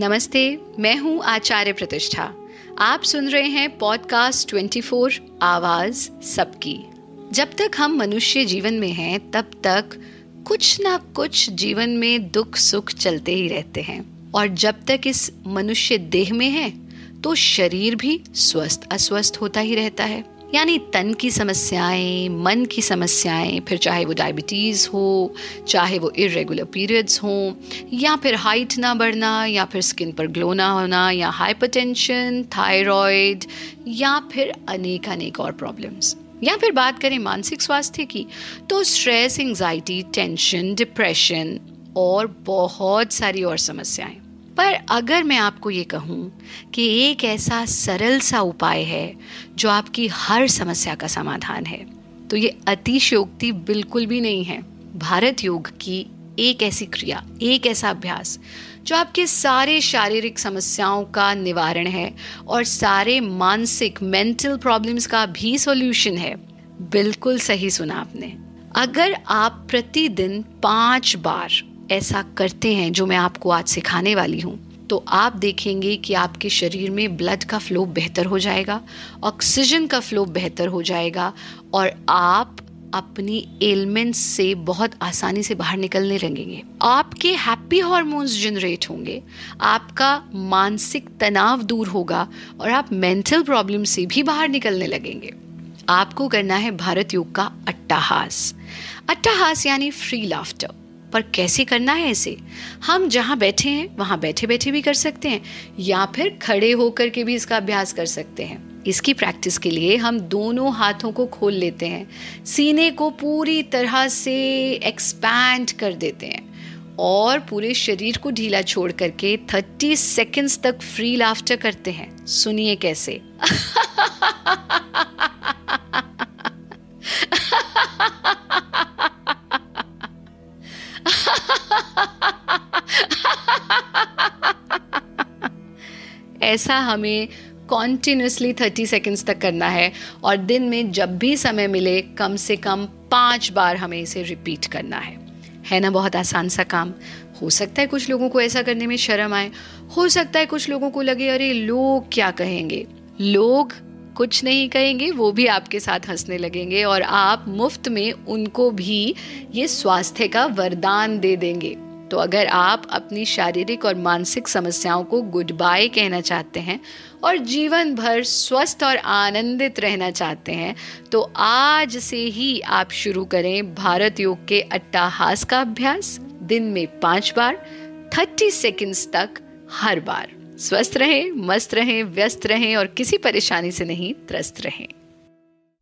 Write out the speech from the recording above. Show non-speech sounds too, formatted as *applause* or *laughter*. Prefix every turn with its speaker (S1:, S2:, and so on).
S1: नमस्ते, मैं हूँ आचार्य प्रतिष्ठा। आप सुन रहे हैं पॉडकास्ट 24 आवाज़ सबकी। जब तक हम मनुष्य जीवन में हैं, तब तक कुछ ना कुछ जीवन में दुख सुख चलते ही रहते हैं। और जब तक इस मनुष्य देह में है तो शरीर भी स्वस्थ, अस्वस्थ होता ही रहता है। यानी तन की समस्याएँ, मन की समस्याएँ, फिर चाहे वो डायबिटीज़ हो, चाहे वो इरेगुलर पीरियड्स हो, या फिर हाइट ना बढ़ना, या फिर स्किन पर ग्लो ना होना, या हाइपरटेंशन थायराइड या फिर अनेक अनेक और प्रॉब्लम्स या फिर बात करें मानसिक स्वास्थ्य की तो स्ट्रेस एंजाइटी टेंशन डिप्रेशन और बहुत सारी और समस्याएँ। पर अगर मैं आपको ये कहूँ कि एक ऐसा सरल सा उपाय है जो आपकी हर समस्या का समाधान है तो ये अतिशयोक्ति बिल्कुल भी नहीं है। भारत योग की एक ऐसी क्रिया, एक ऐसा अभ्यास, जो आपके सारे शारीरिक समस्याओं का निवारण है और सारे मानसिक मेंटल प्रॉब्लम्स का भी सॉल्यूशन है। बिल्कुल सही सुना आपने। अगर आप प्रतिदिन पाँच बार ऐसा करते हैं जो मैं आपको आज सिखाने वाली हूँ। तो आप देखेंगे कि आपके शरीर में ब्लड का फ्लो बेहतर हो जाएगा ऑक्सीजन का फ्लो बेहतर हो जाएगा और आप अपनी एलिमेंट्स से बहुत आसानी से बाहर निकलने लगेंगे। आपके हैप्पी हॉर्मोन्स जनरेट होंगे, आपका मानसिक तनाव दूर होगा और आप मेंटल प्रॉब्लम से भी बाहर निकलने लगेंगे। आपको करना है भारत योग का अट्टाहास। अट्टाहास यानी फ्री लाफ्टर पर कैसे करना है इसे? हम जहाँ बैठे हैं, वहाँ बैठे बैठे भी कर सकते हैं, या फिर खड़े होकर के भी इसका अभ्यास कर सकते हैं। इसकी प्रैक्टिस के लिए हम दोनों हाथों को खोल लेते हैं। सीने को पूरी तरह से एक्सपैंड कर देते हैं और पूरे शरीर को ढीला छोड़ करके 30 सेकंड्स तक फ्री लाफ्टर करते हैं। सुनिए कैसे? *laughs* ऐसा हमें कॉन्टीन्यूसली थर्टी सेकेंड्स तक करना है और दिन में जब भी समय मिले, कम से कम पाँच बार हमें इसे रिपीट करना है। है ना बहुत आसान सा काम? हो सकता है कुछ लोगों को ऐसा करने में शर्म आए। हो सकता है कुछ लोगों को लगे, अरे, लोग क्या कहेंगे? लोग कुछ नहीं कहेंगे, वो भी आपके साथ हंसने लगेंगे और आप मुफ़्त में उनको भी ये स्वास्थ्य का वरदान दे देंगे। तो अगर आप अपनी शारीरिक और मानसिक समस्याओं को गुड बाय कहना चाहते हैं और जीवन भर स्वस्थ और आनंदित रहना चाहते हैं तो आज से ही आप शुरू करें भारत योग के अट्टाहास का अभ्यास। दिन में पाँच बार, थर्टी सेकेंड्स तक हर बार। स्वस्थ रहें, मस्त रहें, व्यस्त रहें और किसी परेशानी से नहीं त्रस्त रहें।